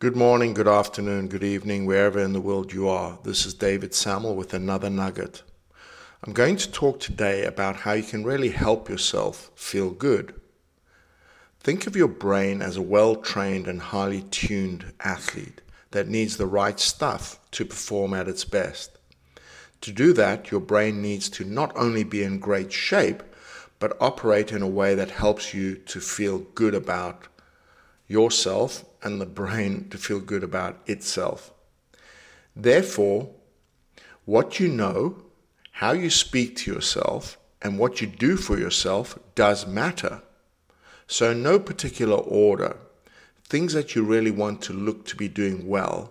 Good morning, good afternoon, good evening, wherever in the world you are. This is David Sammel with another nugget. I'm going to talk today about how you can really help yourself feel good. Think of your brain as a well trained and highly tuned athlete that needs the right stuff to perform at its best. To do that, your brain needs to not only be in great shape, but operate in a way that helps you to feel good about yourself and the brain to feel good about itself. Therefore, what you know, how you speak to yourself, and what you do for yourself does matter. So, no particular order, things that you really want to look to be doing well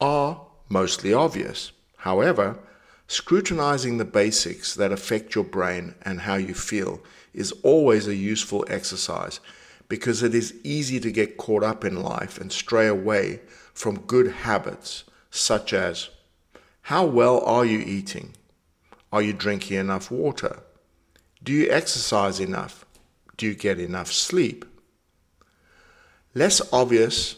are mostly obvious. However, scrutinizing the basics that affect your brain and how you feel is always a useful exercise because it is easy to get caught up in life and stray away from good habits such as how well are you eating? Are you drinking enough water? Do you exercise enough? Do you get enough sleep? Less obvious,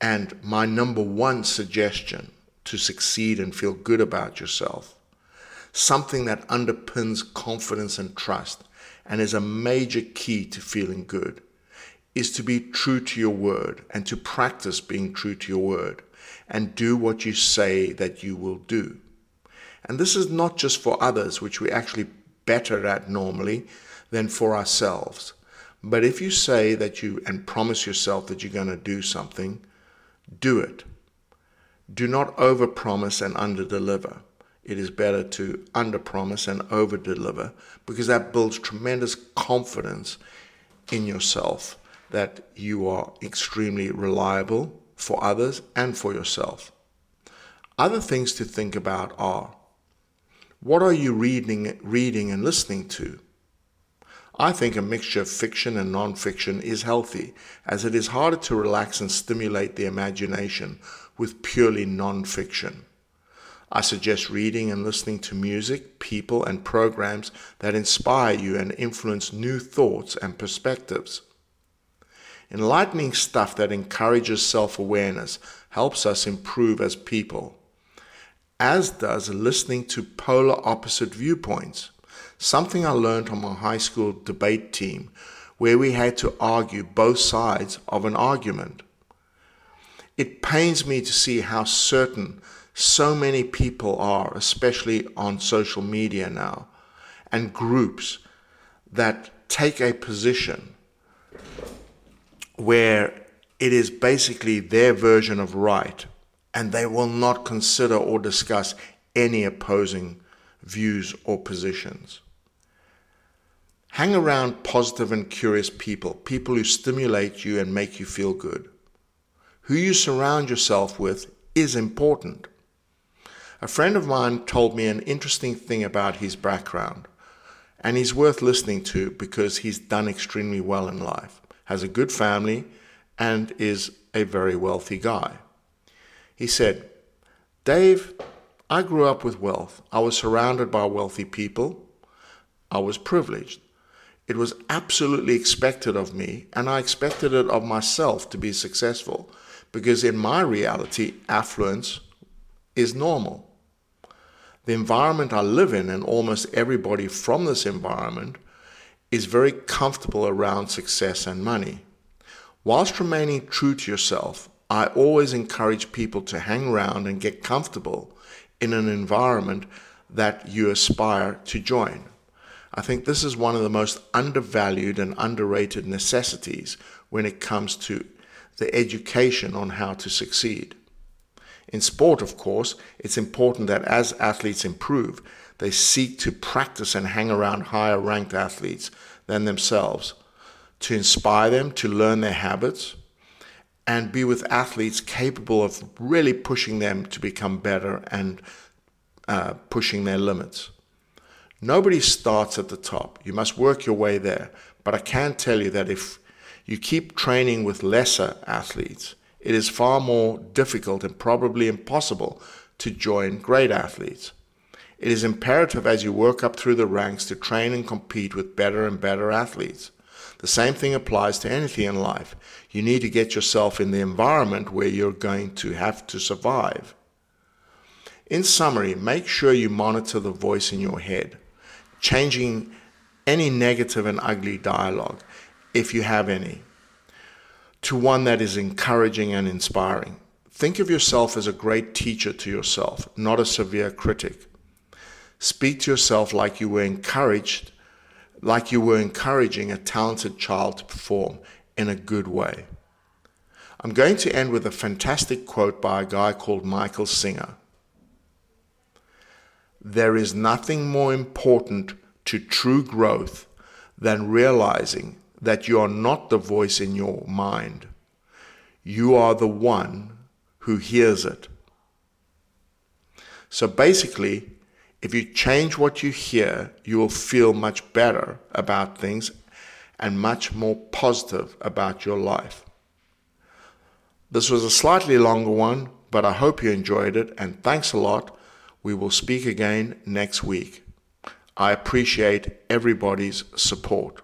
and my number one suggestion to succeed and feel good about yourself, something that underpins confidence and trust and is a major key to feeling good is to be true to your word and to practice being true to your word and do what you say that you will do. And this is not just for others, which we're actually better at normally than for ourselves. But if you say that you and promise yourself that you're going to do something, do it. Do not overpromise and underdeliver it is better to underpromise and overdeliver because that builds tremendous confidence in yourself that you are extremely reliable for others and for yourself. Other things to think about are what are you reading, reading and listening to? I think a mixture of fiction and non-fiction is healthy, as it is harder to relax and stimulate the imagination with purely non-fiction. I suggest reading and listening to music, people, and programs that inspire you and influence new thoughts and perspectives. Enlightening stuff that encourages self awareness helps us improve as people, as does listening to polar opposite viewpoints. Something I learned on my high school debate team, where we had to argue both sides of an argument. It pains me to see how certain so many people are, especially on social media now, and groups that take a position where it is basically their version of right, and they will not consider or discuss any opposing views or positions. Hang around positive and curious people, people who stimulate you and make you feel good. Who you surround yourself with is important. A friend of mine told me an interesting thing about his background, and he's worth listening to because he's done extremely well in life, has a good family, and is a very wealthy guy. He said, Dave, I grew up with wealth. I was surrounded by wealthy people. I was privileged. It was absolutely expected of me, and I expected it of myself to be successful because in my reality, affluence is normal the environment I live in and almost everybody from this environment is very comfortable around success and money. Whilst remaining true to yourself, I always encourage people to hang around and get comfortable in an environment that you aspire to join. I think this is one of the most undervalued and underrated necessities when it comes to the education on how to succeed. In sport, of course, it's important that as athletes improve, they seek to practice and hang around higher ranked athletes than themselves to inspire them to learn their habits and be with athletes capable of really pushing them to become better and uh, pushing their limits. Nobody starts at the top. You must work your way there. But I can tell you that if you keep training with lesser athletes, it is far more difficult and probably impossible to join great athletes. It is imperative as you work up through the ranks to train and compete with better and better athletes. The same thing applies to anything in life. You need to get yourself in the environment where you're going to have to survive. In summary, make sure you monitor the voice in your head, changing any negative and ugly dialogue, if you have any, to one that is encouraging and inspiring. Think of yourself as a great teacher to yourself, not a severe critic. Speak to yourself like you were encouraged, like you were encouraging a talented child to perform in a good way. I'm going to end with a fantastic quote by a guy called Michael Singer. There is nothing more important to true growth than realizing that you are not the voice in your mind. You are the one who hears it. So basically, if you change what you hear, you will feel much better about things and much more positive about your life. This was a slightly longer one, but I hope you enjoyed it and thanks a lot. We will speak again next week. I appreciate everybody's support.